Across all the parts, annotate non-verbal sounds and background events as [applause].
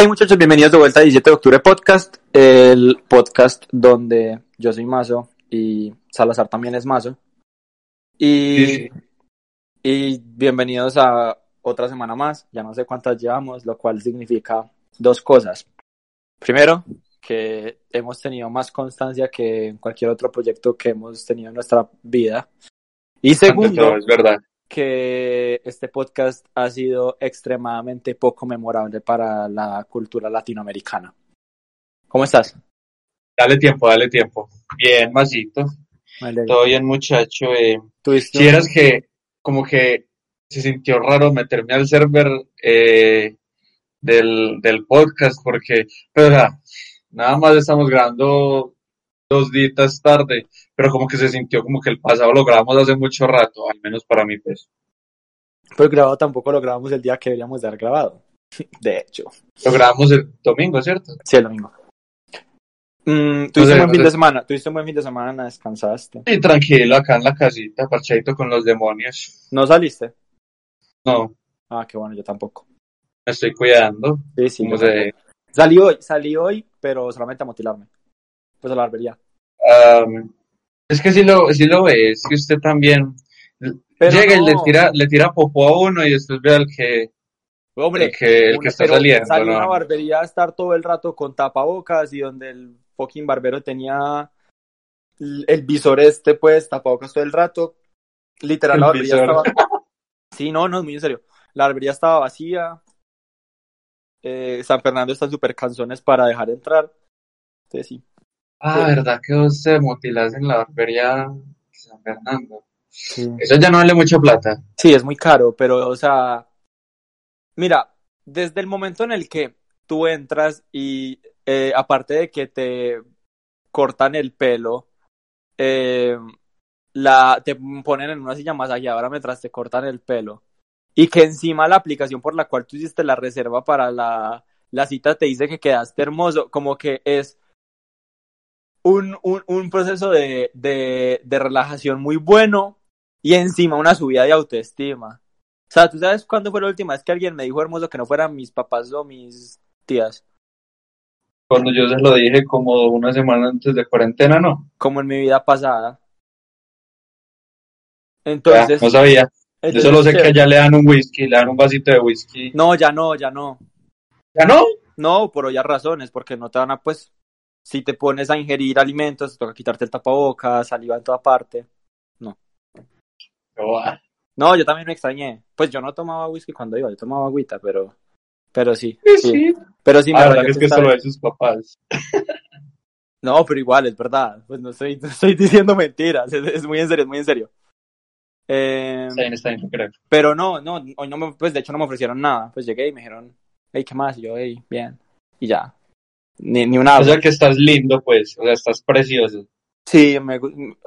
Hey muchachos, bienvenidos de vuelta a 17 de octubre podcast, el podcast donde yo soy Mazo y Salazar también es Mazo. Y, Sí. y bienvenidos a otra semana más, ya no sé cuántas llevamos, lo cual significa dos cosas. Primero, que hemos tenido más constancia que en cualquier otro proyecto que hemos tenido en nuestra vida. Y segundo, todo, es verdad. Que este podcast ha sido extremadamente poco memorable para la cultura latinoamericana. ¿Cómo estás? Dale tiempo, dale tiempo. Bien, Masito. Alegro. Todo bien, muchacho. Eh, ¿Tuviste si eras que como que se sintió raro meterme al server eh, del, del podcast porque, pero o sea, nada más estamos grabando dos días tarde, pero como que se sintió como que el pasado lo grabamos hace mucho rato, al menos para mí, pues. Pues grabado tampoco lo grabamos el día que deberíamos de haber grabado. [laughs] De hecho. Lo grabamos el domingo, ¿cierto? Sí, el domingo. Mm, tuviste un buen fin de semana. Tuviste un buen fin de semana, descansaste. Y tranquilo, acá en la casita, parchadito con los demonios. ¿No saliste? No, Ah, qué bueno, yo tampoco. me estoy cuidando. Sí, sí. como se-. Salí hoy, salí hoy, pero solamente a motilarme. Pues a la barbería. Am, es que si lo, si lo ves, que usted también Pero llega y no. le tira, le tira popó a uno y después ve al que, Hombre, el que, el que está saliendo, salí a una ¿no? barbería a estar todo el rato con tapabocas y donde el fucking barbero tenía el visor este, pues, tapabocas todo el rato. Literal, la El barbería visor. estaba... [laughs] Sí, no, no, muy en serio. La barbería estaba vacía. Eh, San Fernando está súper canzones para dejar entrar. Entonces, sí. Ah, ¿verdad que vos te en la barbería de San Fernando? Sí. Eso ya no vale mucha plata. Sí, es muy caro, pero, o sea, mira, desde el momento en el que tú entras y eh, aparte de que te cortan el pelo, eh, la, te ponen en una silla masajeadora mientras te cortan el pelo y que encima la aplicación por la cual tú hiciste la reserva para la, la cita te dice que quedaste hermoso, como que es un, un, un proceso de, de, de relajación muy bueno y encima una subida de autoestima. O sea, ¿tú sabes cuándo fue la última vez que alguien me dijo hermoso que no fueran mis papás o mis tías? Cuando yo se lo dije como una semana antes de cuarentena, no. Como en mi vida pasada. Ya, Entonces, no sabía. Yo entonces, solo sé que allá le dan un whisky, le dan un vasito de whisky. No, ya no, ya no. ¿Ya no? No, por obvias razones, porque no te van a, pues, si te pones a ingerir alimentos, te toca quitarte el tapabocas, saliva en toda parte. Ah, No, yo también me extrañé. Pues yo no tomaba whisky cuando iba, yo tomaba agüita, pero, pero sí. sí, sí. sí. Pero sí me Ah, rayó verdad es que solo de sus papás. [laughs] No, pero igual, es verdad. Pues no estoy, no estoy [laughs] diciendo mentiras, es, es muy en serio, es muy en serio. Eh, Está bien, está bien, creo. pero no, no, hoy no me, pues de hecho no me ofrecieron nada. Pues llegué y me dijeron, hey, ¿qué más? Y yo, hey, bien. Y ya. Ni, ni una O sea que estás lindo, pues. O sea, estás precioso. Sí, me,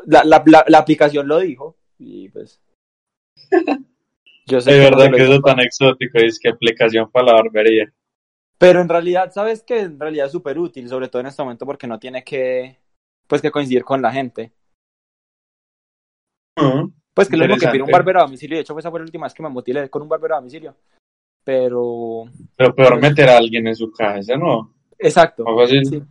la, la, la, la aplicación lo dijo. Y pues. [laughs] Yo sé Es que verdad que eso tan exótico es que aplicación para la barbería. Pero en realidad, ¿sabes que En realidad es súper útil, sobre todo en este momento, porque no tiene que, pues, que coincidir con la gente. Pues que es lo mismo que pedir un barbero a domicilio. De hecho, esa fue la última vez que me mutilé con un barbero a domicilio. Pero. Pero peor meter a alguien en su casa, ¿no? Exacto. Algo así. Sí.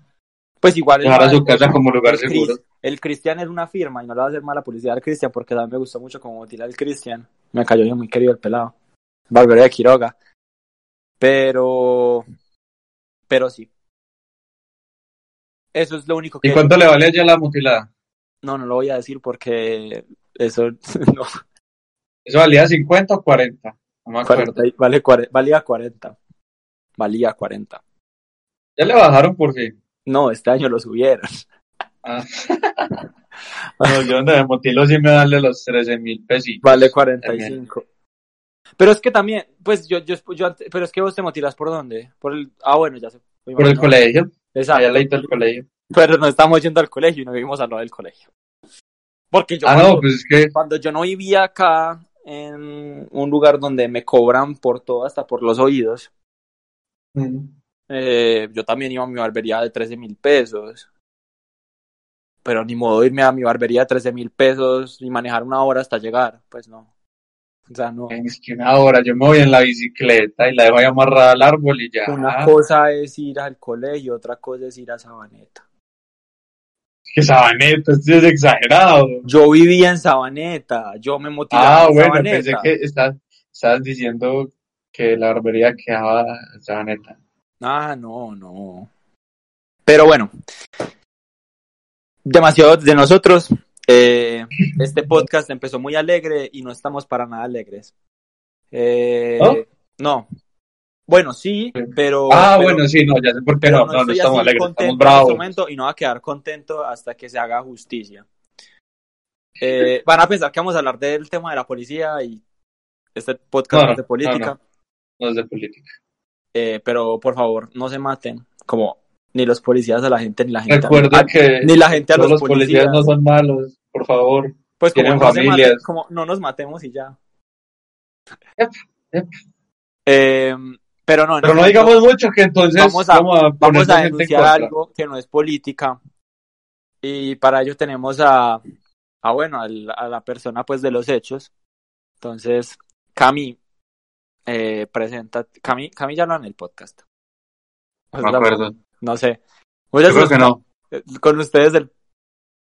Pues igual. el Dejar a su casa como lugar el seguro. El Cristian es una firma y no le va a hacer mala publicidad al Cristian porque también me gustó mucho como mutilar al Cristian. Me cayó bien muy querido el pelado. Barbero de Quiroga. Pero. Pero sí. Eso es lo único que. ¿Y cuánto le vale allá la mutilada? No, no lo voy a decir porque eso [laughs] no, ¿Eso valía 50 o 40? No me acuerdo. 40, vale, cuare- valía 40. Valía 40. Ya le bajaron por fin. No, este año lo subieron. Ah. No, yo donde me mutilo sí me darle los 13 mil pesitos. Vale 45. Pero es que también, pues yo, yo, yo pero es que vos te motilas por dónde? Por el, ah, bueno, ya sé. Por el colegio. Exacto. Allá leíto el colegio. Pero no estamos yendo al colegio y no vivimos al lado del colegio. Porque yo Ah, cuando, no, pues es que. cuando yo no vivía acá en un lugar donde me cobran por todo, hasta por los oídos, mm, eh, yo también iba a mi barbería de 13 mil pesos. Pero ni modo irme a mi barbería de 13 mil pesos y manejar una hora hasta llegar. Pues no. O sea, no. Es que una hora yo me voy en la bicicleta y la dejo ahí amarrada al árbol y ya. Una cosa es ir al colegio, otra cosa es ir a Sabaneta. Que Sabaneta, esto es exagerado. Yo vivía en Sabaneta, yo me motivaba Ah, en bueno, Sabaneta. pensé que estás, estabas diciendo que la barbería quedaba en Sabaneta. Ah, no, no. Pero bueno, demasiado de nosotros. Eh, este podcast empezó muy alegre y no estamos para nada alegres. Eh, ¿No? no. Bueno, sí, pero. Ah, pero- bueno, sí, no, ya sé por qué no, no, no estamos alegres, estamos en este bravos. momento y no va a quedar contento hasta que se haga justicia. Eh, van a pensar que vamos a hablar del tema de la policía y este podcast No, no es de política. no, No es de política. Eh, pero por favor, no se maten, como ni los policías a la gente, ni la gente a- Recuerda a- que ni la gente a los los policías policías. no son malos, por favor. Pues como no, se familias. maten, como no nos matemos y ya. Yep, yep. Eh, pero no, Pero no digamos mucho que entonces vamos a, vamos a denunciar algo que no es política y para ello tenemos a, a bueno, al- a la persona pues de los hechos. Entonces, Cami eh, presenta, Cami, Cami ya lo en el podcast. No me acuerdo. No sé. Yo creo que no. con ustedes el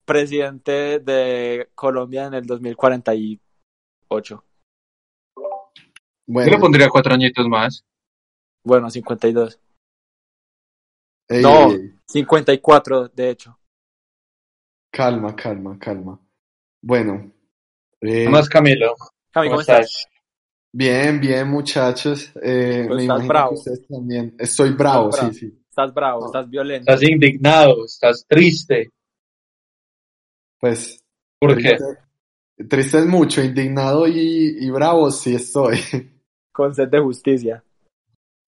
presidente de Colombia en el 2048. Yo Bueno, le pondría cuatro añitos más. Bueno, 52. ey, no. ey, ey, 54, de hecho. calma, calma, calma. Bueno, eh, ¿Qué más, Camilo? Cami, ¿Cómo ¿cómo estás? estás? Bien, bien, muchachos. Eh, Pues me estás bravo. que ustedes también. Estoy bravo, Estás bravo. sí, sí. Estás bravo, No. estás violento. Estás indignado, estás triste. Pues, ¿Por qué? triste, triste es mucho, indignado y, y bravo sí estoy. [laughs] Con sed de justicia.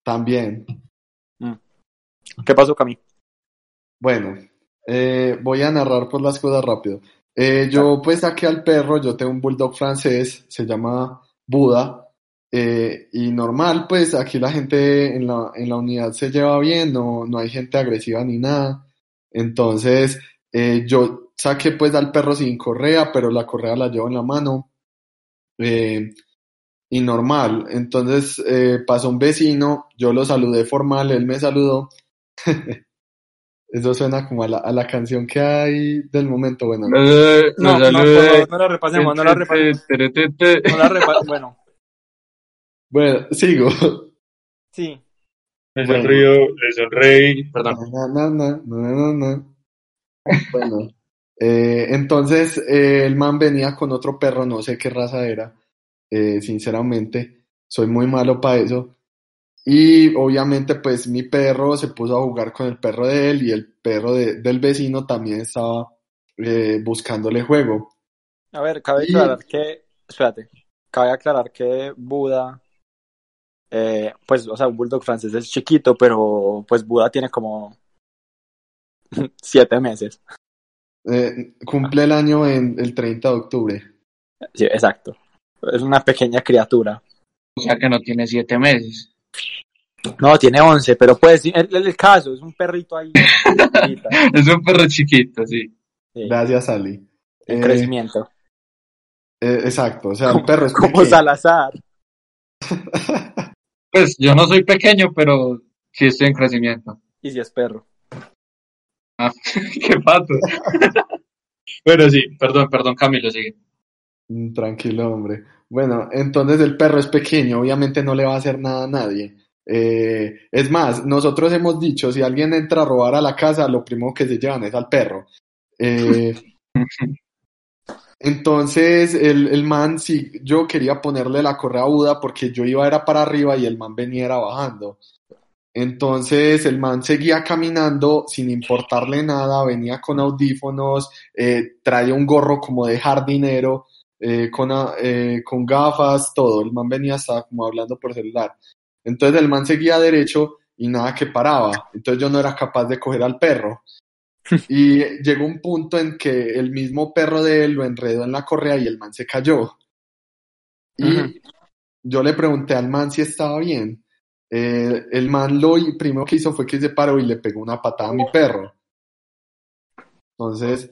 También. ¿Qué pasó, Cami? Bueno, eh, voy a narrar por las cosas rápido. Eh, yo pues saqué al perro, yo tengo un bulldog francés, se llama Buda, eh, y normal, pues aquí la gente en la, en la unidad se lleva bien, no, no hay gente agresiva ni nada. Entonces, eh, yo saqué pues al perro sin correa, pero la correa la llevo en la mano. eh, y normal. Entonces eh, pasó un vecino, yo lo saludé formal, él me saludó. [laughs] Eso suena como a la, a la canción que hay del momento. Bueno, no. No, la repasemos, no la repasemos. No la repasemos. Bueno, Bueno, sigo. sí. Me Bueno. sonrío, le sonreí. Perdón. Na, na, na, na, na, na. Bueno, eh, entonces eh, el man venía con otro perro, no sé qué raza era, eh, sinceramente, soy muy malo para eso. Y obviamente pues mi perro se puso a jugar con el perro de él y el perro de- del vecino también estaba eh, buscándole juego. A ver, cabe Y- aclarar que. Espérate. Cabe aclarar que Buda. Eh, pues, o sea, un bulldog francés es chiquito, pero pues Buda tiene como. [laughs] siete meses. Eh, cumple el año en el 30 de octubre. Sí, exacto. Es una pequeña criatura. O sea que no tiene siete meses. No, tiene 11, pero pues, el, el- el caso, es un perrito ahí. [laughs] Es un perro chiquito, sí. sí, Gracias, Ali. en Eh, crecimiento. eh, exacto, o sea, el perro es [laughs] Como pequeño. Salazar. Pues yo no soy pequeño, pero sí estoy en crecimiento. Y si es perro. Ah, [laughs] qué pato. [laughs] bueno, sí, perdón, perdón, Camilo, sigue. Mm, Tranquilo, hombre. Bueno, entonces el perro es pequeño, obviamente no le va a hacer nada a nadie. Eh, es más, nosotros hemos dicho, si alguien entra a robar a la casa, lo primero que se llevan es al perro. Eh, [laughs] entonces el, el man, sí, yo quería ponerle la correa a Buda porque yo iba era para arriba y el man venía era bajando. Entonces el man seguía caminando sin importarle nada, venía con audífonos, eh, traía un gorro como de jardinero, eh, con, a- eh, con gafas, todo. El man venía hasta como hablando por celular. Entonces el man seguía derecho y nada que paraba. Entonces yo no era capaz de coger al perro. Y llegó un punto en que el mismo perro de él lo enredó en la correa y el man se cayó. Y yo le pregunté al man si estaba bien. Eh, el man lo primero que hizo fue que se paró y le pegó una patada a mi perro. Entonces,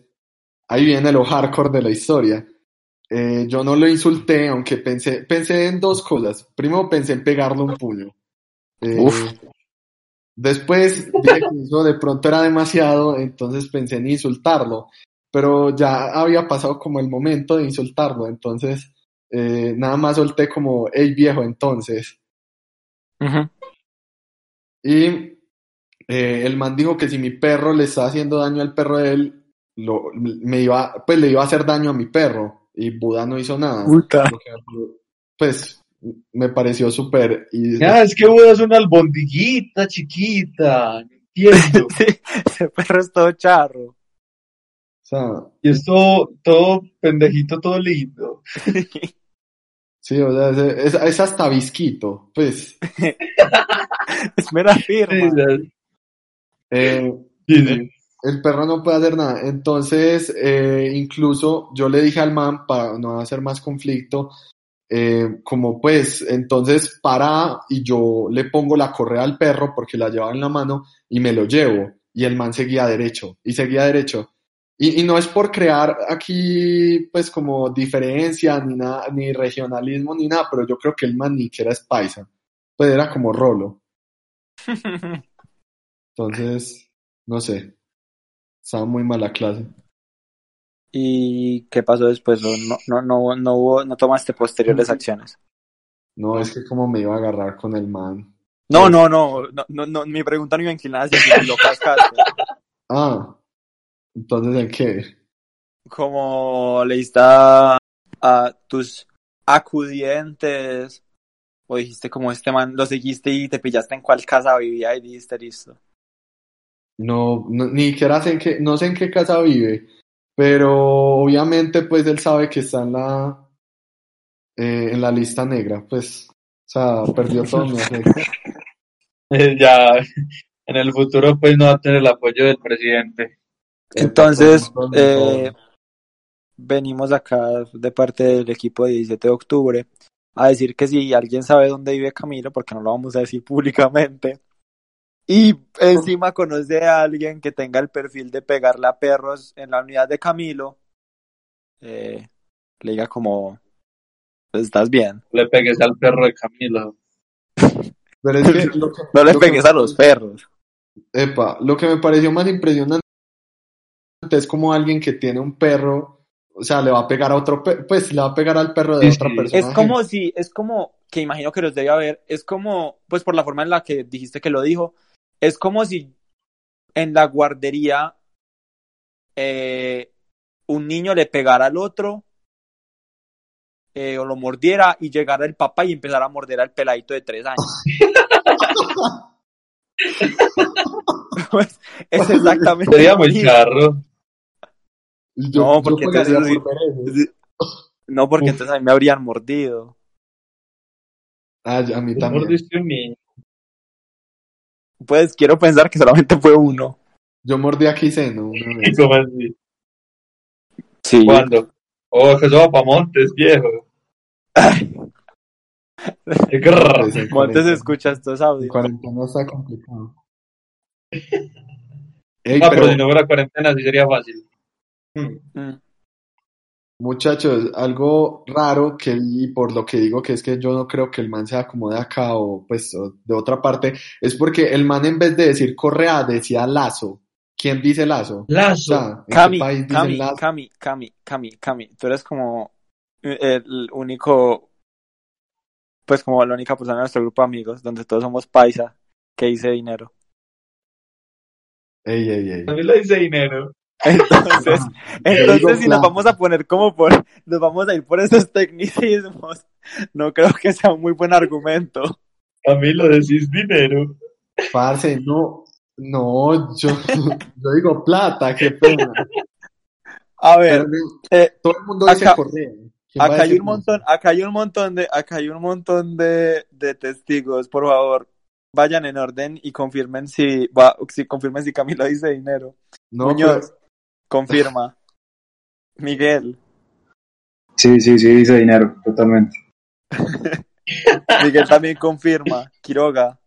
ahí viene lo hardcore de la historia. eh, yo no lo insulté, aunque pensé, pensé en dos cosas. Primero pensé en pegarle un puño. Eh, Uf. Después dije que eso de pronto era demasiado, entonces pensé en insultarlo. Pero ya había pasado como el momento de insultarlo, entonces eh, nada más solté como, hey viejo, entonces. Y eh, el man dijo que si mi perro le estaba haciendo daño al perro de él, lo, me iba, pues le iba a hacer daño a mi perro. Y Buda no hizo nada. Puta. Pues me pareció súper. y- Ya, es que Buda es una albondiguita chiquita, no entiendo. [laughs] Sí, ese perro es todo charro. o sea, Y es todo, todo pendejito, todo lindo. [laughs] sí, o sea, es, es- es hasta visquito. Pues, [laughs] es mera Sí, firma. eh, sí, sí. el perro no puede hacer nada. Entonces, eh, incluso yo le dije al man, para no hacer más conflicto, eh, como pues, entonces para y yo le pongo la correa al perro porque la llevaba en la mano y me lo llevo. Y el man seguía derecho y seguía derecho. Y, y no es por crear aquí, pues, como diferencia, ni nada, ni regionalismo, ni nada, pero yo creo que el man ni que era es paisa. Pues era como rolo. [laughs] Entonces, no sé. Estaba muy mala clase. ¿Y qué pasó después? ¿O No, no, no, no, hubo, no tomaste posteriores acciones. No, es que como me iba a agarrar con el man. No, no, no, no, no, no, mi pregunta no iba inclinada hacia si lo cascaste. [laughs] Ah, entonces ¿en qué? Como le diste a, a tus acudientes, o dijiste como este man, lo seguiste y te pillaste en cuál casa vivía y dijiste listo. No, no ni siquiera sé en qué, no sé en qué casa vive, pero obviamente pues él sabe que está en la eh, en la lista negra, pues, o sea, perdió todo mi afecto. [laughs] Ya, en el futuro pues no va a tener el apoyo del presidente. Entonces, eh, venimos acá de parte del equipo de 17 de octubre a decir que si alguien sabe dónde vive Camilo, porque no lo vamos a decir [laughs] públicamente, y encima conoce a alguien que tenga el perfil de pegarle a perros en la unidad de Camilo, eh, le diga como, "Pues, estás bien. Le pegues al perro de Camilo. [laughs] Pero es que lo que- No le que- pegues a los perros. Epa, lo que me pareció más impresionante es como alguien que tiene un perro, o sea, le va a pegar a otro perro, pues le va a pegar al perro de Sí, otra sí. persona. Es como si, es como, que imagino que los debe haber, es como, pues por la forma en la que dijiste que lo dijo, es como si en la guardería eh, un niño le pegara al otro eh, o lo mordiera y llegara el papá y empezara a morder al peladito de tres años. [laughs] Pues, es exactamente Sería muy charro. Yo, No, porque entonces-. No, porque entonces a mí me habrían mordido. Ah, ya, a mí también. mordiste un niño. Pues quiero pensar que solamente fue uno. Yo mordí aquí seno una vez. ¿Cómo así? Sí. ¿Cuándo? Oh, que eso va pa' Montes, viejo. Pues, Montes cuarentena- escucha estos audios. cuarentena está complicado. Ey, Ah, pero pero si no fuera cuarentena sí sería fácil. Mm. Muchachos, algo raro que vi, por lo que digo que es que yo no creo que el man sea como de acá o pues o de otra parte, es porque el man en vez de decir correa decía lazo. ¿Quién dice lazo? O Lazo. sea, ¿en qué Cami, país dicen Cami, lazo? Cami, Cami, Cami, Cami, tú eres como el único, pues como la única persona de nuestro grupo de amigos, donde todos somos paisa, que dice dinero. Ey, ey, ey. A mí le dice dinero. [laughs] Entonces, [laughs] entonces si nos vamos a poner como por, nos vamos a ir por esos tecnicismos, [laughs] no creo que sea un muy buen argumento. A mí lo decís dinero. Parce, no, no, yo, yo digo plata, qué pena. A ver, Pero, eh, todo el mundo dice acá- correa. ¿Quién va a acá hay un montón, acá hay un montón de, acá hay un montón de, de testigos, por favor, vayan en orden y confirmen si, va, si confirmen si Camilo dice dinero. No, Muñoz, pero- confirma. [laughs] Miguel, Sí, sí, sí, dice dinero, totalmente. [laughs] Miguel también confirma. Quiroga,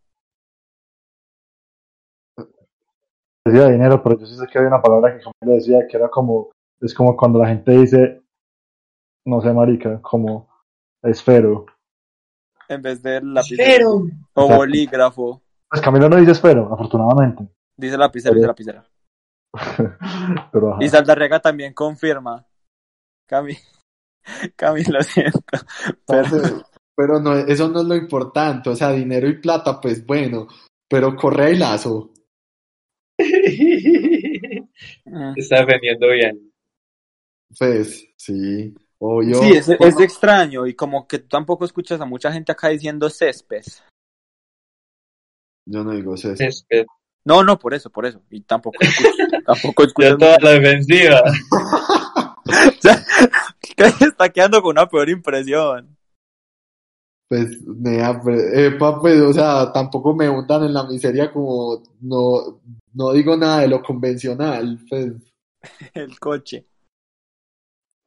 decía dinero, pero yo sí sé que había una palabra que Camilo decía que era como, es como cuando la gente dice, no sé, marica, como esfero. En vez de lapicero. Pero, O bolígrafo. Pues Camilo no dice esfero, afortunadamente. Dice lapicero, dice lapicera. [laughs] Pero ajá. Y Saldarriaga también confirma. Cami, [laughs] Cami, lo siento. Pero, Parce, pero no, eso no es lo importante, o sea, dinero y plata, pues bueno, pero Correa y Lazo, [laughs] está defendiendo bien. pues sí, obvio. sí, es, es extraño. Y como que tú tampoco escuchas a mucha gente acá diciendo césped. Yo no digo eso. Césped. No, no, por eso, por eso. Y tampoco escucho, [laughs] tampoco escucho. Ya toda la defensiva. [laughs] está quedando con una peor impresión. Pues, nea, pues, epa, pues, o sea, tampoco me hundan en la miseria como no, no digo nada de lo convencional, pues. [laughs] El coche.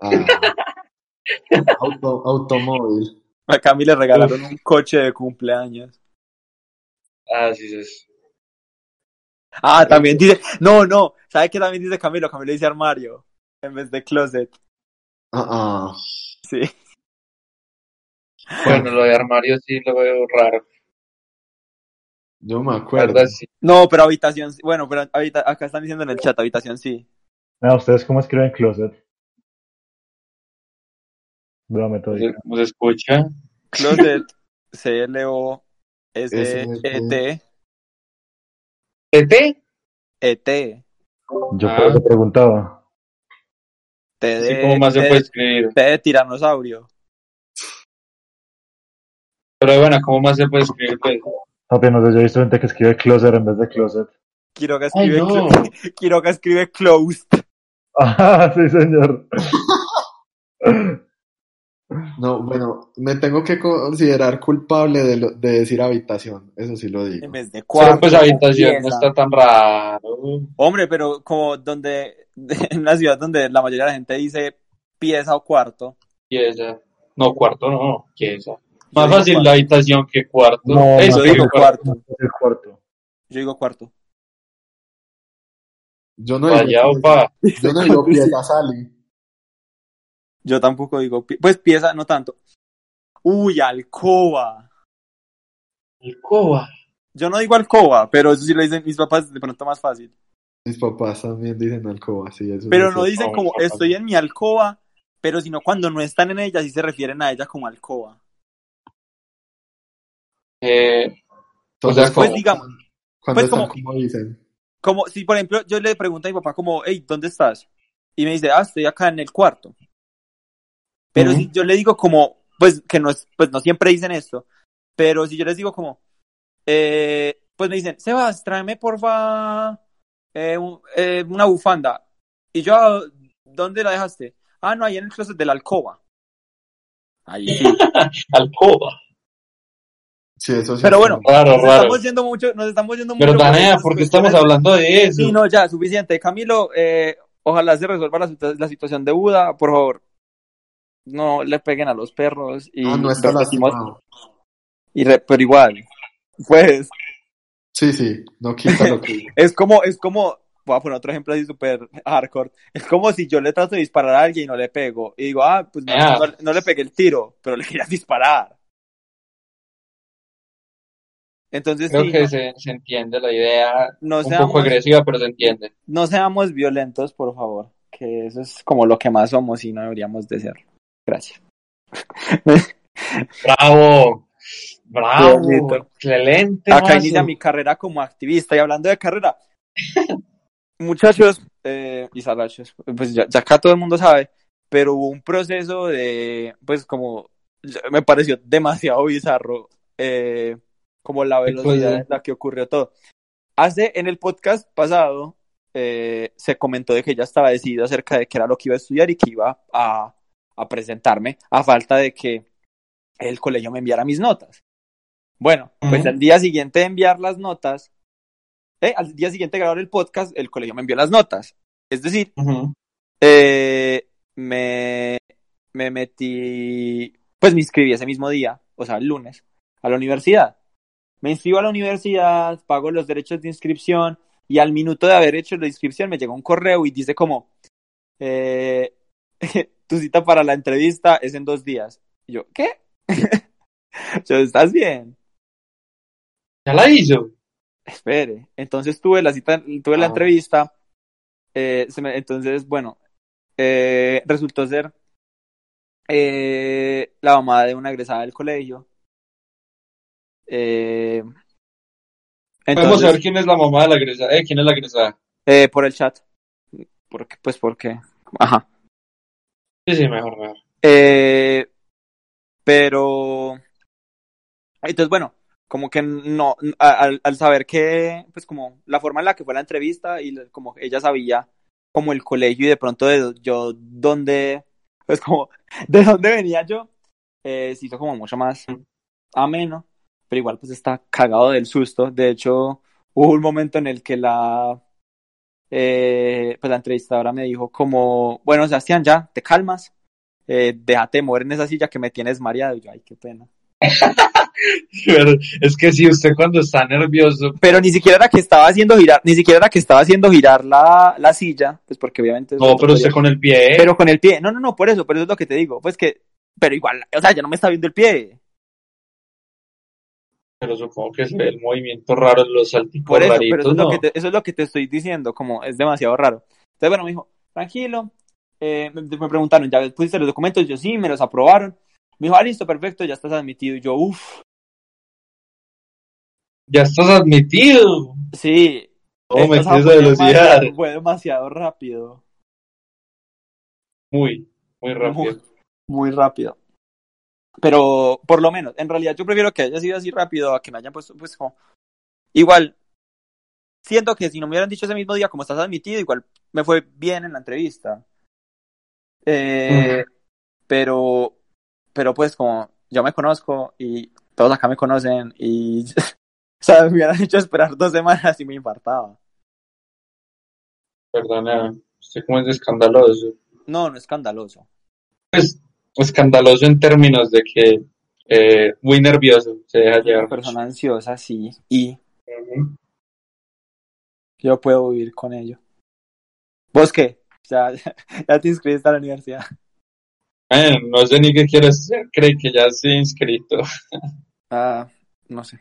ah. Auto- automóvil. A Cami le regalaron un coche de cumpleaños. Ah, sí, sí. Ah, también dice. No, no. ¿Sabe qué también dice Camilo? Camilo dice armario. En vez de closet. Ah, ah. Sí. Bueno, lo de armario sí lo veo raro. Yo me acuerdo. sí. No, pero habitación. sí. Bueno, pero habita- acá están diciendo en el chat, habitación sí. Mira, ¿ustedes cómo escriben closet? Dura ¿Cómo metódica. se- cómo se escucha? Closet. C-L-O-S-E-T. ¿TT? E-T. Yo Ah. por eso preguntaba. T Sí, de. ¿cómo más se puede de- escribir? T de tiranosaurio. Pero bueno, ¿cómo más se puede escribir? Pues? Papi, no sé, yo he visto gente que escribe closet en vez de closet. Quiroga Ay, escribe, no. clo- [laughs] Quiroga escribe closed. [laughs] Ah, sí, señor. [laughs] No, bueno, me tengo que considerar culpable de, lo- de decir habitación, eso sí lo En digo. vez de cuarto. Pero pues habitación no está tan raro. Hombre, pero como donde. [laughs] En una ciudad donde la mayoría de la gente dice pieza o cuarto. Pieza. No, cuarto no, pieza. Más fácil cuarto. la habitación que cuarto. No, Eso yo digo cuarto. cuarto. Yo digo cuarto. Yo no Vaya, digo, opa. yo no digo pieza Sally. Yo tampoco digo. Pues pieza, no tanto. Uy, alcoba. Alcoba. Yo no digo alcoba, pero eso sí lo dicen mis papás de pronto más fácil. Mis papás también dicen alcoba, sí, eso Pero no dicen como estoy en mi alcoba, pero sino cuando no están en ella, sí se refieren a ella como alcoba. Eh, Entonces, o sea, Pues ¿cómo- digamos, cuando pues están como- como dicen. como si por ejemplo yo le pregunto a mi papá como, hey, ¿dónde estás? Y me dice, ah, estoy acá en el cuarto. Pero si yo le digo como, pues que no es, pues no siempre dicen esto, pero si yo les digo como, eh, pues me dicen, Sebas, tráeme porfa eh, un- eh, una bufanda. Y yo, "Ah, ¿dónde la dejaste? Ah, no, ahí en el closet de la alcoba. Ahí sí. [laughs] alcoba. Sí, eso sí Pero bueno, Raro, Nos raro. estamos yendo mucho, nos estamos yendo mucho. Pero estas ¿por qué estamos hablando de eso? Sí, no, ya, suficiente. Camilo, eh, ojalá se resuelva la, la situación de Buda, por favor. No le peguen a los perros y no está repetimos- lastimado. y re- pero igual. Pues, Sí, sí, no quita lo que [laughs] es como, es como, voy a poner otro ejemplo así súper hardcore. Es como si yo le trato de disparar a alguien y no le pego. Y digo, ah, pues no, Ah. no- no le pegué el tiro, pero le quería [laughs] disparar. Entonces, Creo sí, que no, se, se entiende la idea. no un seamos, poco agresiva, pero se entiende. no seamos violentos, por favor. Que eso es como lo que más somos y no deberíamos de ser. Gracias. ¡Bravo! ¡Bravo! ¡Excelente! Acá mazo. inicia mi carrera como activista y hablando de carrera. [laughs] Muchachos eh, y salachos, pues ya, ya acá todo el mundo sabe, pero hubo un proceso de, pues como, me pareció demasiado bizarro, eh, como la ¿Qué velocidad en la que ocurrió todo. Hace, en el podcast pasado, eh, se comentó de que ya estaba decidido acerca de qué era lo que iba a estudiar y que iba a, a presentarme, a falta de que el colegio me enviara mis notas. Bueno, pues al día siguiente de enviar las notas, eh, al día siguiente de grabar el podcast, el colegio me envió las notas. Es decir, eh, me, me metí, pues me inscribí ese mismo día, o sea, el lunes, a la universidad. Me inscribo a la universidad, pago los derechos de inscripción y al minuto de haber hecho la inscripción me llegó un correo y dice como, eh, [laughs] tu cita para la entrevista es en dos días. Y yo, ¿qué? [laughs] yo, ¿estás bien? Ya la hizo. Espere. Entonces tuve la cita, tuve la Ah. entrevista. eh, se me- entonces, bueno, eh, resultó ser eh, la mamá de una egresada del colegio. Eh, Podemos entonces, saber quién es la mamá de la egresada. Eh, quién es la egresada. eh, por el chat. Porque, pues porque, ajá. Sí, sí, mejor, mejor. Eh, pero, entonces, bueno, como que no, al, al saber que, pues como la forma en la que fue la entrevista y como ella sabía como el colegio y de pronto de yo dónde, pues como [laughs] de dónde venía yo, eh, se hizo como mucho más ameno, pero igual pues está cagado del susto. De hecho, hubo un momento en el que la, eh, pues la entrevistadora me dijo como, bueno, Sebastián, ya, te calmas, eh, déjate mover en esa silla que me tienes mareado. Y yo, ay, qué pena. [laughs] Pero es que si usted cuando está nervioso, Pero ni siquiera era que estaba haciendo girar, ni siquiera era que estaba haciendo girar la, la silla, pues porque obviamente... no, pero usted con el pie. Pero con el pie, no, no, no, por eso, pero eso es lo que te digo, pues que, pero igual, o sea, ya no me está viendo el pie. Pero supongo que se ve el movimiento raro en los salticos Por eso, pero raritos, eso es, lo ¿no? que te, eso es lo que te estoy diciendo, como es demasiado raro. Entonces, bueno, me dijo, tranquilo, eh, me, me preguntaron, ¿ya pusiste los documentos? Yo sí, me los aprobaron. Me dijo, ah, listo, perfecto, ya estás admitido. Y yo, uff, Ya estás admitido. sí. ¿Cómo o sea, metí esa fue velocidad? Fue demasiado rápido, Muy, muy rápido. muy rápido. Pero, por lo menos, en realidad yo prefiero que haya sido así rápido a que me hayan puesto, pues, como... Igual, siento que si no me hubieran dicho ese mismo día, como estás admitido, igual me fue bien en la entrevista. Eh, pero, pero pues como yo me conozco y todos acá me conocen y, [laughs] o sea, me hubieran hecho esperar dos semanas y me infartaba. Perdona, usted cómo es escandaloso. No, no es escandaloso. Pues escandaloso en términos de que eh, muy nervioso se deja llevar. una persona ansiosa, sí, y yo puedo vivir con ello. ¿Vos qué? Ya, [laughs] ya te inscribiste a la universidad. Eh, no sé ni qué quiere ser, cree que ya estoy inscrito. [laughs] Ah, no sé.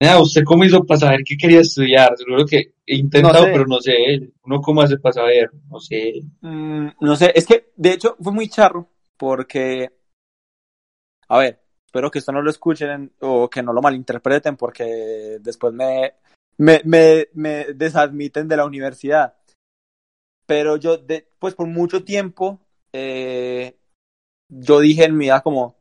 Ah, ¿Usted cómo hizo para saber qué quería estudiar? Seguro que he intentado, No sé. pero no sé. ¿Uno cómo hace para saber? No sé. Mm, no sé, es que de hecho fue muy charro porque, a ver, espero que esto no lo escuchen o que no lo malinterpreten porque después me, me, me, me desadmiten de la universidad. Pero yo, de, pues por mucho tiempo, eh, yo dije en mi vida como,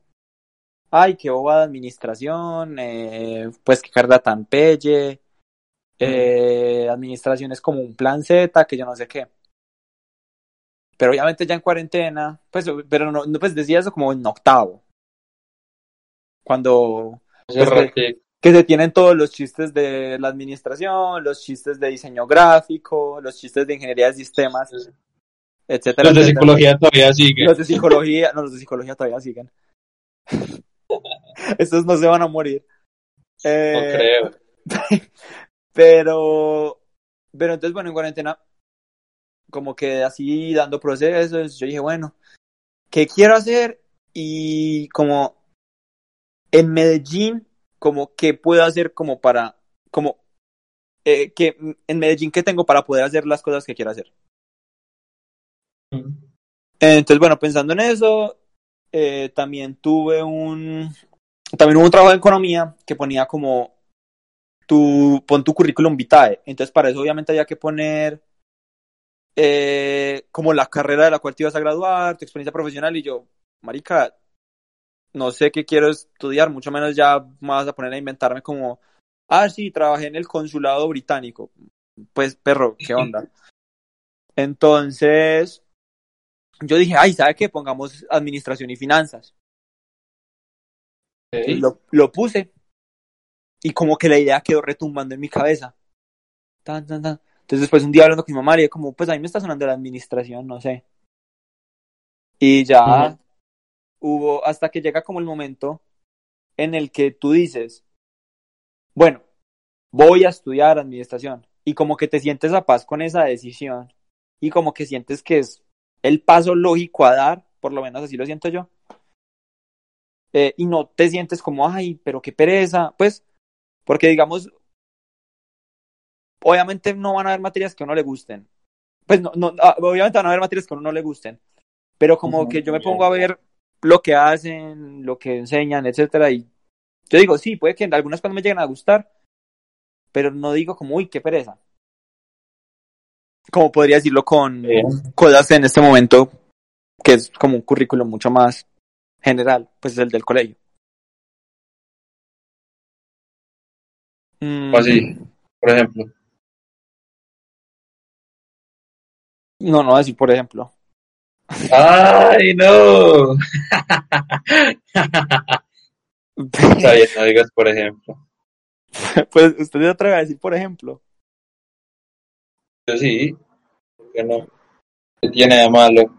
ay, qué bobada administración, eh, pues qué carga tan pelle, eh, administración es como un plan Z, que yo no sé qué. Pero obviamente ya en cuarentena, pues, pero no, no, pues decía eso como en octavo. Cuando Pues que- se tienen todos los chistes de la administración, los chistes de diseño gráfico, los chistes de ingeniería de sistemas, etcétera. Los de etcétera. psicología todavía siguen. Los de psicología, no, los de psicología todavía siguen. [laughs] Estos no se van a morir. No Eh, creo. [laughs] pero, pero entonces, bueno, en cuarentena, como que así dando procesos, yo dije, bueno, ¿qué quiero hacer? Y como en Medellín, como qué puedo hacer como para, como, eh, que en Medellín, ¿qué tengo para poder hacer las cosas que quiero hacer? Entonces, bueno, pensando en eso, eh, también tuve un, también hubo un trabajo de economía que ponía como tu, pon tu currículum vitae. Entonces, para eso obviamente había que poner eh, como la carrera de la cual te ibas a graduar, tu experiencia profesional y yo, marica, no sé qué quiero estudiar, mucho menos ya me vas a poner a inventarme como, ah, sí, trabajé en el consulado británico. Pues, perro, ¿qué [laughs] onda? Entonces, yo dije, ay, ¿sabe qué? Pongamos administración y finanzas. Y lo, lo puse. Y como que la idea quedó retumbando en mi cabeza. Tan, tan, tan. Entonces después un día hablando con mi mamá, le dije como, pues a mí me está sonando la administración, no sé. Y ya hubo, hasta que llega como el momento en el que tú dices, bueno, voy a estudiar administración. Y como que te sientes a paz con esa decisión. Y como que sientes que es el paso lógico a dar, por lo menos así lo siento yo. Eh, y no te sientes como, ay, pero qué pereza, pues, porque digamos, obviamente no van a haber materias que a uno le gusten. Pues no, no, ah, obviamente van a haber materias que a uno no le gusten, pero como que yo me pongo a ver lo que hacen, lo que enseñan, etcétera, y yo digo, sí, puede que algunas cosas me lleguen a gustar, pero no digo como, uy, qué pereza. Como podría decirlo con Bien. cosas en este momento, que es como un currículo mucho más general, pues es el del colegio. Así, por ejemplo. No, no, así por ejemplo. ¡Ay, no! [laughs] Está bien, no digas por ejemplo. pues usted se atreve a decir por ejemplo. Yo sí, ¿por qué no? ¿Qué tiene de malo?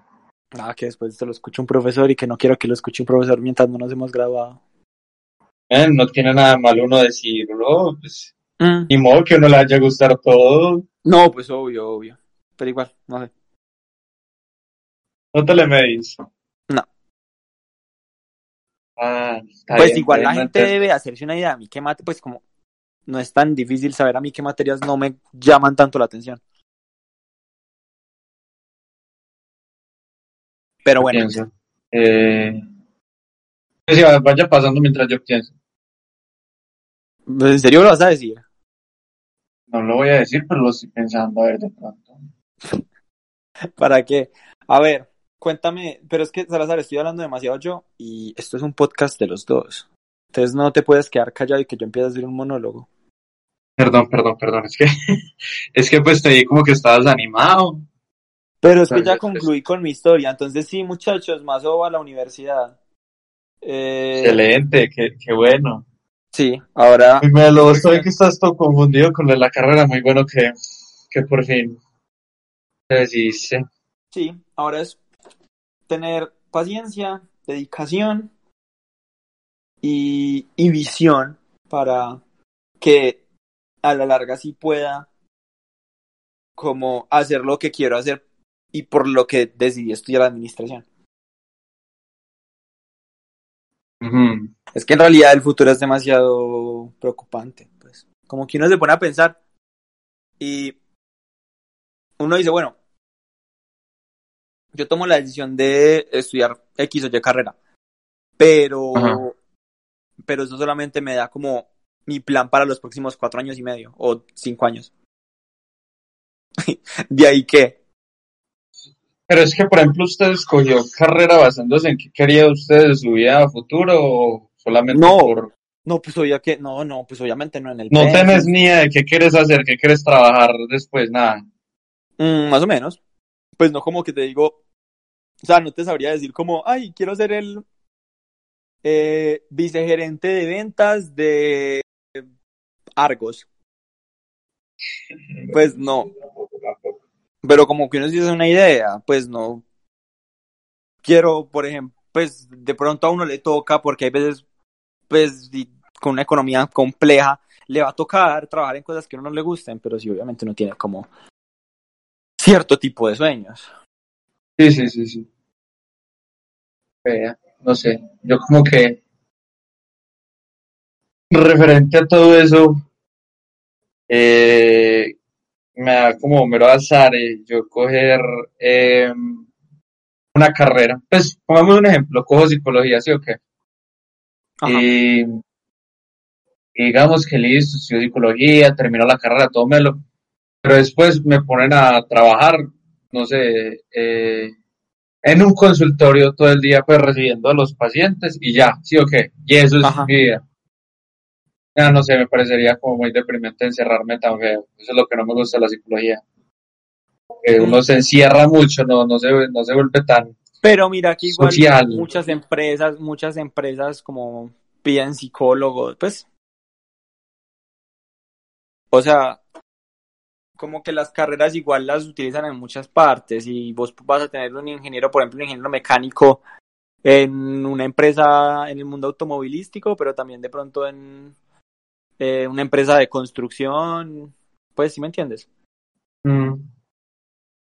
Ah, que después te lo escuche un profesor y que no quiero que lo escuche un profesor mientras no nos hemos grabado. Eh, no tiene nada de malo uno decirlo, pues, Mm, ni modo que uno le haya gustado todo. No, pues obvio, obvio. Pero igual, no sé. No te le medís. No. Ah, Pues bien, igual la gente debe hacerse una idea. A mí qué mate, pues como no es tan difícil saber a mí qué materias no me llaman tanto la atención. Pero bueno, pienso. Eh, pues sí, vaya pasando mientras yo pienso. ¿en serio lo vas a decir? No lo voy a decir, pero lo estoy pensando a ver de pronto. [laughs] ¿Para qué? A ver, cuéntame, pero es que Salazar, estoy hablando demasiado yo y esto es un podcast de los dos. Entonces no te puedes quedar callado y que yo empiece a hacer un monólogo. Perdón, perdón, perdón. Es que, [laughs] es que pues te di como que estabas animado. Pero es que ya pues. concluí con mi historia, entonces sí, muchachos, más o a la universidad. Eh, Excelente, qué, qué bueno. sí, ahora Y me lo estoy que estás todo confundido con lo de la carrera. Muy bueno que, que por fin sí, ahora es tener paciencia, dedicación y, y visión para que a la larga sí pueda como hacer lo que quiero hacer y por lo que decidí estudiar administración. Es que en realidad el futuro es demasiado preocupante, pues. Como que uno se pone a pensar y uno dice, bueno, yo tomo la decisión de estudiar X o Y carrera, pero, Ajá. pero eso solamente me da como mi plan para los próximos cuatro años y medio o cinco años. [laughs] De ahí que, Pero es que, por ejemplo, usted escogió carrera basándose en qué quería usted de su vida a futuro o solamente No. por... no, pues obvia que, no, no, pues obviamente no en el No tenés ni idea de qué quieres hacer, qué quieres trabajar después, nada. Mm, más o menos. Pues no como que te digo, o sea, no te sabría decir como, ay, quiero ser el eh, vicegerente de ventas de Argos. Pues no, pero como que uno sí hace una idea, pues no. Quiero, por ejemplo, pues de pronto a uno le toca, porque hay veces, pues con una economía compleja, le va a tocar trabajar en cosas que a uno no le gusten, pero sí, obviamente uno tiene como cierto tipo de sueños. Sí, sí, sí, sí. Vea, no sé, yo como que referente a todo eso, eh, me da como mero azar eh, yo coger eh, una carrera. Pues pongamos un ejemplo, cojo psicología, ¿sí o qué? Y digamos que listo, estudio psicología, termino la carrera, todo melo, pero después me ponen a trabajar, no sé, eh, en un consultorio todo el día, pues recibiendo a los pacientes y ya, sí o qué, y eso es Ajá. mi vida. Ya no sé, me parecería como muy deprimente encerrarme tan feo. Eso es lo que no me gusta de la psicología. Que uno se encierra mucho, no, no se, no se vuelve tan Pero mira que igual social. muchas empresas, muchas empresas como piden psicólogos, pues. O sea, como que las carreras igual las utilizan en muchas partes y vos vas a tener un ingeniero, por ejemplo, un ingeniero mecánico en una empresa en el mundo automovilístico, pero también de pronto en eh, una empresa de construcción, pues, ¿sí me entiendes? Mm.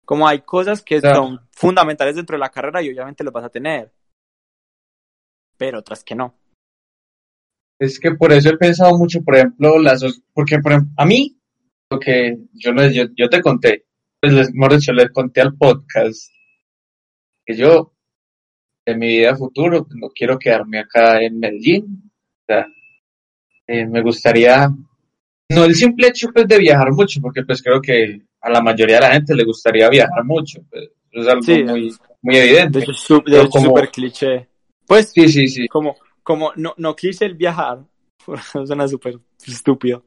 Como hay cosas que Claro. son fundamentales dentro de la carrera y obviamente los vas a tener, pero otras que no. Es que por eso he pensado mucho, por ejemplo, las, porque por ejemplo, a mí, que yo, no, yo, yo te conté, pues les, dicho, le conté al podcast que yo, en mi vida futuro, pues, no quiero quedarme acá en Medellín. O sea, eh, me gustaría, no el simple hecho pues de viajar mucho, porque pues creo que a la mayoría de la gente le gustaría viajar mucho, pues, es algo Sí, muy, muy evidente. De hecho, hecho, como- súper cliché. Pues, Sí, sí, sí. como, como no, no quise el viajar, [laughs] suena súper estúpido,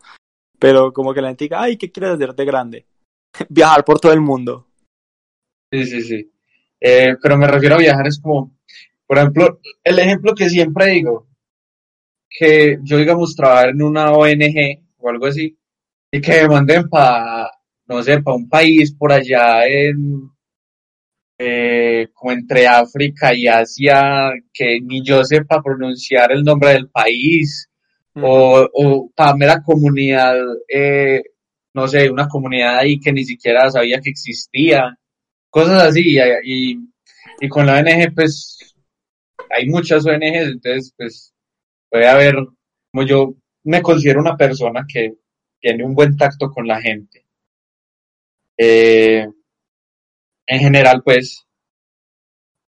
pero como que la gente diga, ay, ¿qué quieres hacer de grande? [laughs] Viajar por todo el mundo. Sí, sí, sí. Eh, pero me refiero a viajar, es como, por ejemplo, el ejemplo que siempre digo, que yo, digamos, trabajar en una ONG o algo así, y que me manden para, no sé, para un país por allá en, eh, como entre África y Asia, que ni yo sepa pronunciar el nombre del país, o, o para mera comunidad, eh, no sé, una comunidad ahí que ni siquiera sabía que existía, cosas así, y, y, y con la ONG, pues, hay muchas ONGs, entonces, pues, puede haber, como yo me considero una persona que tiene un buen tacto con la gente. Eh, en general, pues,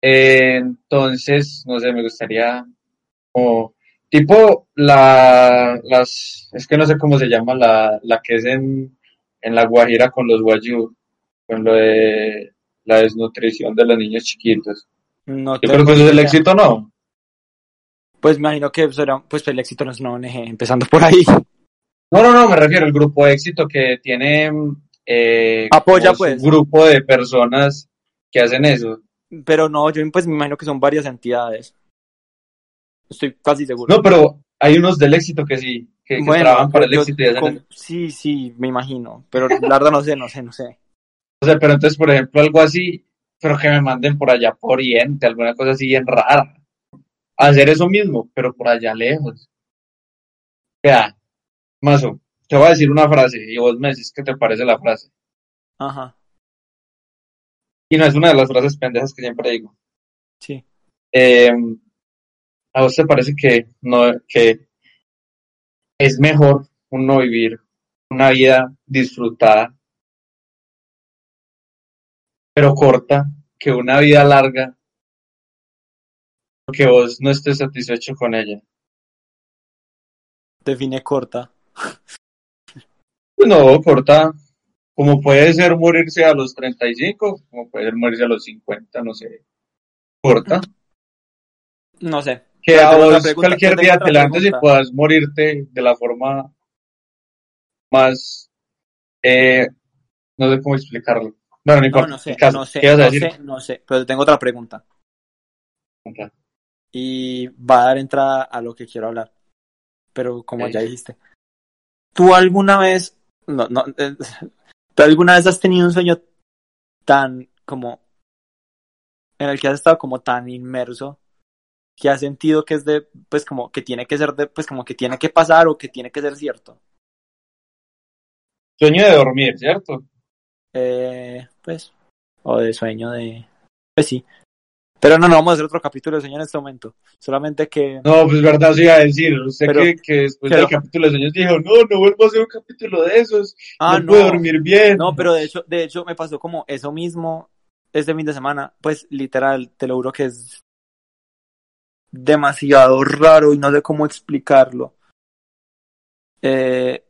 eh, entonces, no sé, me gustaría como tipo la las es que no sé cómo se llama la, la que es en, en la Guajira con los guayú, con lo de la desnutrición de los niños chiquitos. No Yo creo que eso es el éxito, ¿no? Pues me imagino que será, pues el éxito no es una ONG, empezando por ahí. No, no, no, me refiero al grupo de éxito que tiene eh, Apoya, pues. grupo de personas que hacen eso. Pero no, yo pues me imagino que son varias entidades. Estoy casi seguro. No, pero hay unos del éxito que sí, que, que Bueno, trabajan para el yo- éxito y con- eso. Sí, sí, me imagino. Pero la verdad no sé, no sé, no sé. O sea, pero entonces, por ejemplo, algo así, pero que me manden por allá por Oriente, alguna cosa así bien rara. Hacer eso mismo, pero por allá lejos. Vea, Mazo, te voy a decir una frase y vos me decís qué te parece la frase. Ajá, Y no es una de las frases pendejas que siempre digo. sí. Eh, ¿A vos te parece que, no, que es mejor uno vivir una vida disfrutada, pero corta, que una vida larga, que vos no estés satisfecho con ella? Define corta. Pues no, corta, como puede ser morirse a los 35, como puede ser morirse a los 50, no sé. Corta. No sé. Que a vos pregunta, cualquier día te levantes y puedas morirte de la forma más, eh, no sé cómo explicarlo. Bueno, no No, importa. no sé, caso. no sé, ¿Qué ibas a no decir? sé, no sé. Pero tengo otra pregunta. Y va a dar entrada a lo que quiero hablar. Pero como ya dijiste. ¿Tú alguna vez, no, no, eh, [laughs] ¿tú alguna vez has tenido un sueño tan como, en el que has estado como tan inmerso, que has sentido que es de, pues como que tiene que ser de, pues como que tiene que pasar o que tiene que ser cierto? Sueño de dormir, ¿cierto? Eh, pues, o de sueño de, pues sí. Pero no, no vamos a hacer otro capítulo de sueño en este momento. Solamente que, No, pues verdad, sí iba a decir. Usted Pero- que, que después pero- del capítulo de sueños dijo, no, no vuelvo a hacer un capítulo de esos. ah, no, puedo dormir bien. No, pero de hecho, de hecho me pasó como eso mismo este fin de semana, pues literal, te lo juro que es demasiado raro y no sé cómo explicarlo. Eh,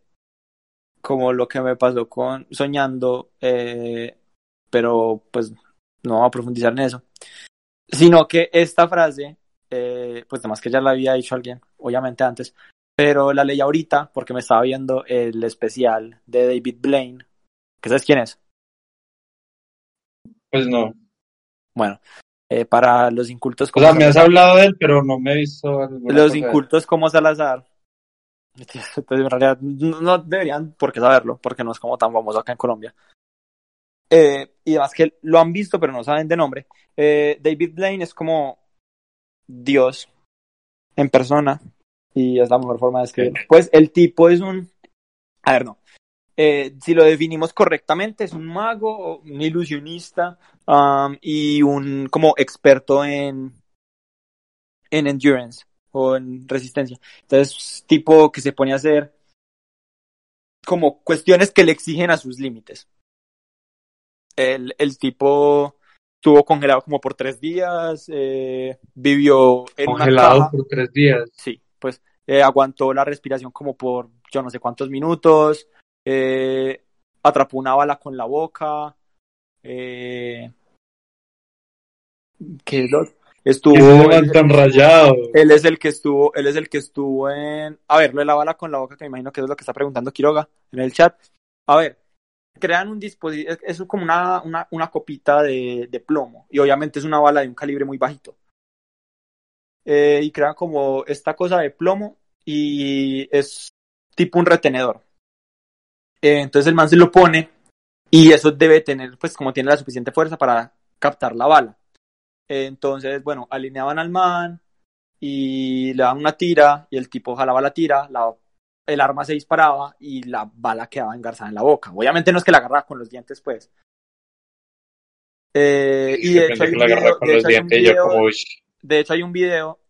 como lo que me pasó con soñando, eh, pero pues no voy a profundizar en eso. Sino que esta frase, eh, pues además que ya la había dicho alguien, obviamente antes, pero la leí ahorita porque me estaba viendo el especial de David Blaine, que sabes quién es. Pues no. Bueno, eh, para los incultos O como sea, me has hablado de él, pero no me he visto los cosa de incultos como Salazar, [laughs] entonces en realidad no no deberían por qué saberlo, porque no es como tan famoso acá en Colombia. Eh, y además que lo han visto, pero no saben de nombre. Eh, David Blaine es como Dios en persona, y es la mejor forma de describirlo. Pues el tipo es un. A ver, no. Eh, si lo definimos correctamente, es un mago, un ilusionista um, y un como experto en, en endurance o en resistencia. Entonces, tipo que se pone a hacer como cuestiones que le exigen a sus límites. El, el tipo estuvo congelado como por tres días, eh, vivió en una Congelado caja. por tres días. Sí, pues eh, aguantó la respiración como por yo no sé cuántos minutos, eh, atrapó una bala con la boca, eh, ¿qué es lo- Estuvo, man tan rayado. él es el que estuvo, él es el que estuvo en, a ver, lo de la bala con la boca, que me imagino que es lo que está preguntando Quiroga en el chat. A ver, crean un dispositivo, es como una, una, una copita de, de plomo, y obviamente es una bala de un calibre muy bajito. Eh, y crean como esta cosa de plomo y es tipo un retenedor. Eh, entonces el man se lo pone y eso debe tener, pues como tiene la suficiente fuerza para captar la bala. Eh, entonces, bueno, alineaban al man y le daban una tira y el tipo jalaba la tira, la, el arma se disparaba y la bala quedaba engarzada en la boca. Obviamente no es que la agarraba con los dientes, pues. Eh, y de hecho, hay un video, agarraba con de los hecho hay un dientes y yo video- como, uy, de hecho, hay un video,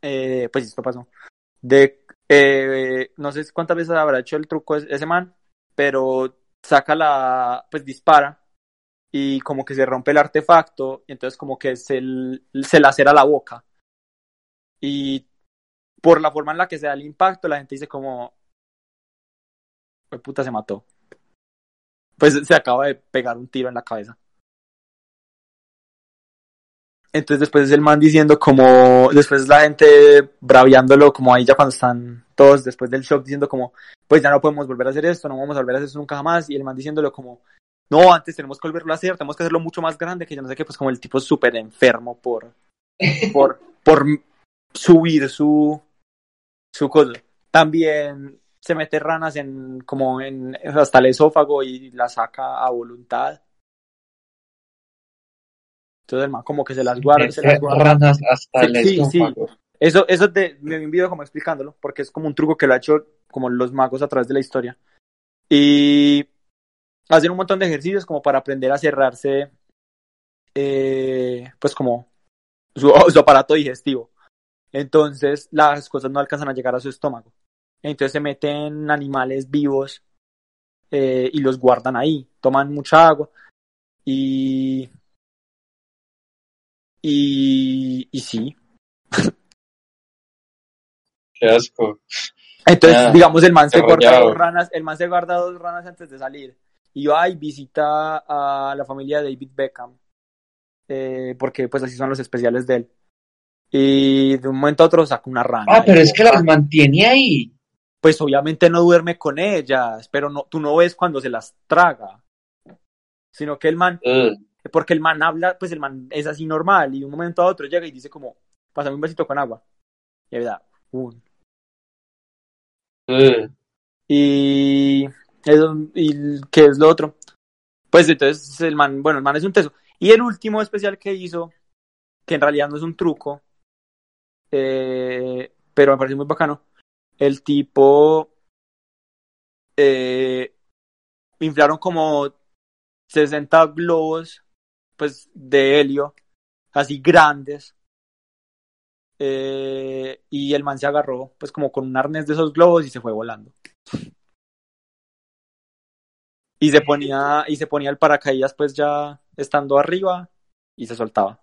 eh, pues esto pasó, de, eh, no sé cuántas veces habrá hecho el truco ese man, pero saca la, pues dispara y como que se rompe el artefacto y entonces como que se, se lacera la boca. Y por la forma en la que se da el impacto, la gente dice como, "Jue puta se mató. Pues se acaba de pegar un tiro en la cabeza. Entonces después es el man diciendo como, después la gente braviándolo como ahí ya cuando están todos después del shock diciendo como, pues ya no podemos volver a hacer esto, no vamos a volver a hacer esto nunca jamás. Y el man diciéndolo como, no, antes tenemos que volverlo a hacer, tenemos que hacerlo mucho más grande, que yo no sé qué, pues como el tipo súper enfermo por, [laughs] por, por subir su, su cosa. También se mete ranas en, como en, hasta el esófago y la saca a voluntad. Entonces el man como que se las guarda, se las mete guarda. hasta el sí, sí. Eso, eso te, me video como explicándolo, porque es como un truco que lo ha hecho como los magos a través de la historia. Y hacen un montón de ejercicios como para aprender a cerrarse, eh, pues como su, [laughs] su aparato digestivo. Entonces las cosas no alcanzan a llegar a su estómago. Entonces se meten animales vivos eh, y los guardan ahí, toman mucha agua y... Y, y sí, Qué asco. Entonces, Ah, digamos, el man se guarda dos ranas, el man se guarda dos ranas antes de salir. Y va y visita a la familia de David Beckham. eh, porque pues así son los especiales de él. Y de un momento a otro saca una rana. Ah, pero es que las mantiene ahí. Pues obviamente no duerme con ellas, pero no, tú no ves cuando se las traga. Sino que el man, Ugh. Porque el man habla, pues el man es así normal. Y de un momento a otro llega y dice como, pásame un besito con agua. Y da, un, Ugh. Y, eso- y ¿qué es lo otro? Pues entonces el man, bueno, el man es un teso. Y el último especial que hizo, que en realidad no es un truco, eh, pero me pareció muy bacano, el tipo eh, inflaron como 60 globos pues de helio, así grandes. eh, y el man se agarró pues como con un arnés de esos globos y se fue volando. Y se ponía, y se ponía el paracaídas pues ya estando arriba y se soltaba.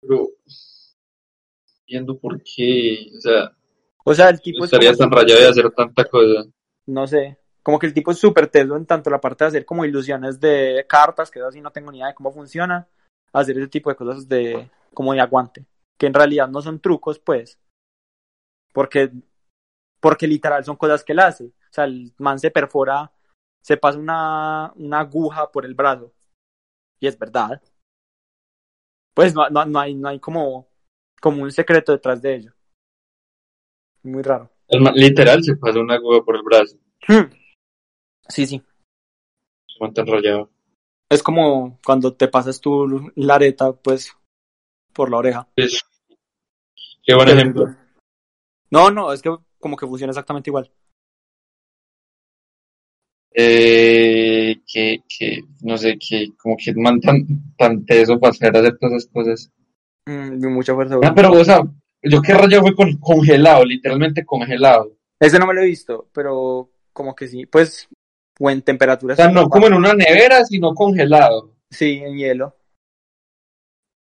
Pero, viendo por qué, o sea, O sea, el tipo no estaría tan rayado de hacer tanta cosa. No sé, como que el tipo es súper teso en tanto la parte de hacer como ilusiones de cartas, que así no tengo ni idea de cómo funciona, hacer ese tipo de cosas de como de aguante, que en realidad no son trucos, pues, porque porque literal son cosas que él hace. O sea, el man se perfora, se pasa una, una aguja por el brazo. Y es verdad. Pues no, no, no hay, no hay como, como un secreto detrás de ello. Muy raro. El man- literal se pasa una aguja por el brazo. Sí, sí. Tan rayado. Es como cuando te pasas tu la areta, pues, por la oreja. Qué buen ejemplo. No, no, es que como que funciona exactamente igual. Eh, que, que, no sé, que como que man tan, tan teso para hacer hacer todas esas cosas. Mm, mucha fuerza. Ah, pero, o sea, yo qué rayo fue con, congelado, literalmente congelado. Ese no me lo he visto, pero como que sí, pues, o en temperatura. O sea, no como en una nevera, sino congelado. Sí, en hielo.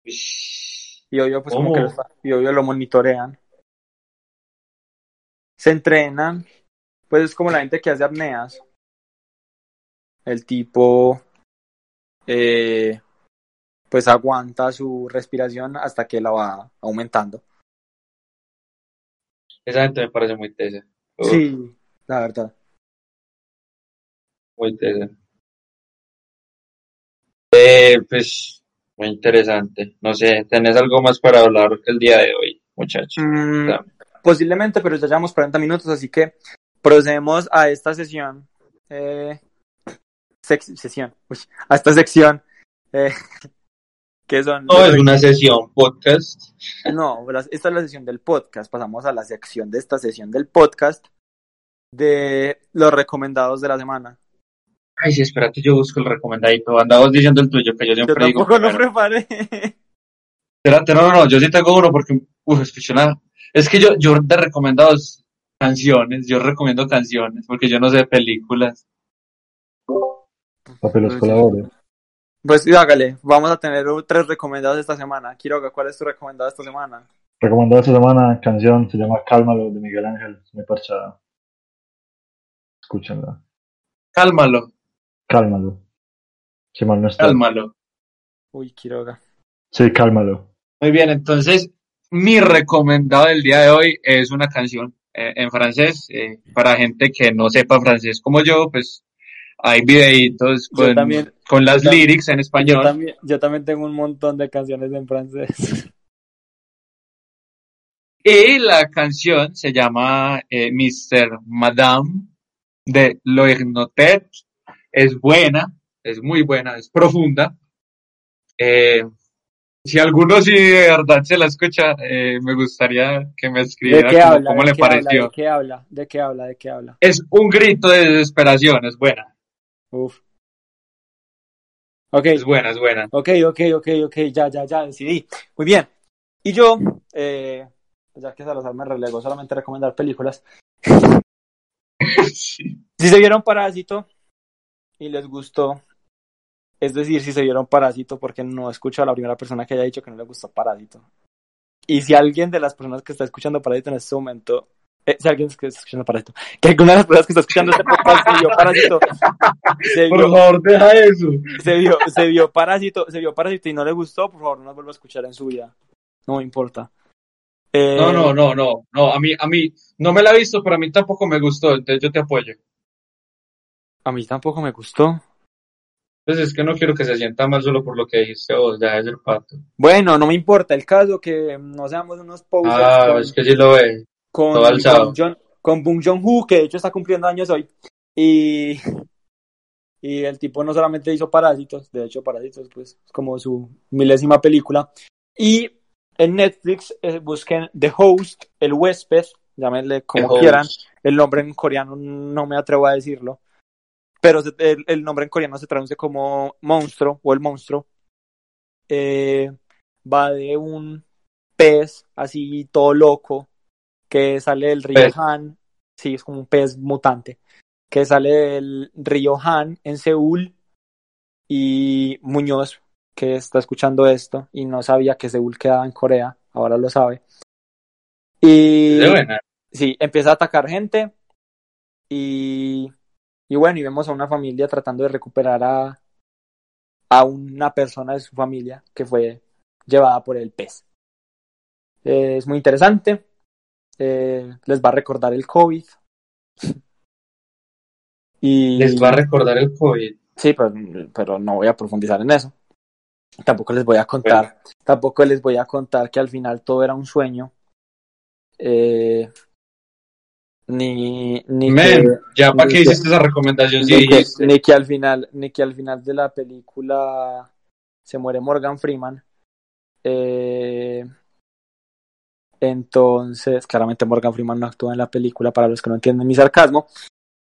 Y obvio, pues ¿Cómo? como que y obvio lo monitorean. Se entrenan. Pues es como la gente que hace apneas. El tipo eh, pues aguanta su respiración hasta que la va aumentando. Esa gente me parece muy tesa. Sí, la verdad. Muy tesa. Eh, pues, muy interesante. No sé, ¿tenés algo más para hablar el día de hoy, muchachos? Mm, posiblemente, pero ya llevamos 40 minutos, así que procedemos a esta sesión. eh, sec- sesión, uy, a esta sección. eh, [laughs] que son. No, es una sesión podcast. No, esta es la sesión del podcast. Pasamos a la sección de esta sesión del podcast de los recomendados de la semana. Ay, sí, espérate, yo busco el recomendadito. Andabas diciendo el tuyo, que yo Yo siempre digo. tampoco lo preparé. Espérate, no, no, no, yo sí tengo uno porque, uf, escuché una- Es que yo, yo de recomendados canciones, yo recomiendo canciones porque yo no sé películas. Colabores. Pues sí, hágale, vamos a tener tres recomendados esta semana. Quiroga, ¿cuál es tu recomendado esta semana? Recomendado esta semana, canción, se llama Cálmalo de Miguel Ángel, es muy parchada. Escúchenla. Cálmalo, Cálmalo. Si mal no está. cálmalo. Uy, Quiroga. Sí, cálmalo. Muy bien, entonces mi recomendado del día de hoy es una canción eh, en francés. eh, para gente que no sepa francés como yo, pues hay videitos Yo con, también- con las yo tam- lyrics en Yo español. también, yo también tengo un montón de canciones en francés. Y la canción se llama eh, Mr. Madame de Loignotet. Es buena, es muy buena, es profunda. Eh, si alguno sí de verdad se la escucha, eh, me gustaría que me ¿De escribiera cómo, habla? cómo ¿De le qué habla? pareció. ¿De qué habla? ¿De qué habla? ¿De qué habla? Es un grito de desesperación, es buena, Uf. Ok, es buena, es buena. ok, ok, ok, ok, ya, ya, ya, decidí. Muy bien. Y yo, eh, ya que Salazar me relegó solamente recomendar películas, [laughs] Sí. si se vieron Parásito y les gustó, es decir, si se vieron Parásito, porque no he escuchado a la primera persona que haya dicho que no le gustó Parásito. Y si alguien de las personas que está escuchando Parásito en este momento, eh, si alguien que está escuchando Parásito, que alguna de las personas que está escuchando este podcast se vio Parásito, se Por vio, favor, deja eso. se vio, se vio Parásito, se vio Parásito y no le gustó, por favor, no nos vuelva a escuchar en su vida. No me importa. Eh, No, no, no, no, no, a mí, a mí, no me la he visto, pero a mí tampoco me gustó, entonces yo te apoyo. A mí tampoco me gustó. Pues es que no quiero que se sienta mal solo por lo que dijiste vos, ya es el pato. Bueno, no me importa el caso que no seamos unos posers Ah, con, es que sí lo ve. con, todo alzado. con, John, con Bong Joon-ho, que de hecho está cumpliendo años hoy. Y, y el tipo no solamente hizo Parásitos, de hecho Parásitos pues es como su milésima película. Y en Netflix eh, busquen The Host, el huésped, llámenle como Host. quieran. El nombre en coreano no me atrevo a decirlo. Pero el, el nombre en coreano se traduce como monstruo o el monstruo. Eh, va de un pez así todo loco que sale del río Pez. Han. Sí, es como un pez mutante. Que sale del río Han en Seúl. Y Muñoz, que está escuchando esto y no sabía que Seúl quedaba en Corea, ahora lo sabe. Y sí, empieza a atacar gente y, y bueno, y vemos a una familia tratando de recuperar a, a una persona de su familia que fue llevada por el pez. Eh, es muy interesante, eh, les va a recordar el COVID. [laughs] y Les va a recordar el COVID. Sí, pero, pero no voy a profundizar en eso. Tampoco les voy a contar, tampoco les voy a contar que al final todo era un sueño. Eh, ni, ni que, ya para qué que- hiciste esa recomendación que, ni que al final, ni que al final de la película se muere Morgan Freeman. Eh, Entonces, claramente Morgan Freeman no actúa en la película para los que no entienden mi sarcasmo.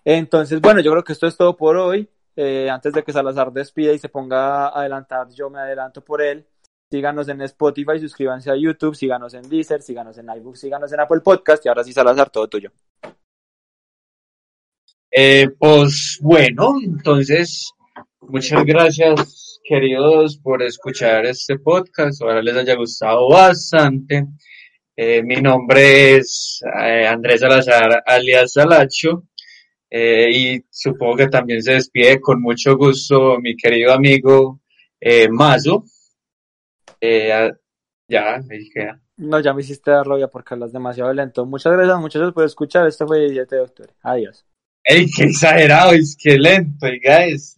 Entonces, bueno, yo creo que esto es todo por hoy. Eh, antes de que Salazar despida y se ponga a adelantar, yo me adelanto por él. Síganos en Spotify, suscríbanse a YouTube, síganos en Deezer, síganos en iBooks, síganos en Apple Podcast. Y ahora sí, Salazar, todo tuyo. Eh, pues bueno, entonces, muchas gracias, queridos, por escuchar este podcast. Ojalá les haya gustado bastante. Eh, mi nombre es eh, Andrés Salazar, alias Salacho. Eh, y supongo que también se despide con mucho gusto mi querido amigo Mazo. Ya, ahí queda. No, ya me hiciste dar rabia porque hablas demasiado lento. Muchas gracias, muchachos, por escuchar. Esto fue el 17 de octubre. Adiós. ¡Ey, qué exagerado! Es que lento, oiga, es,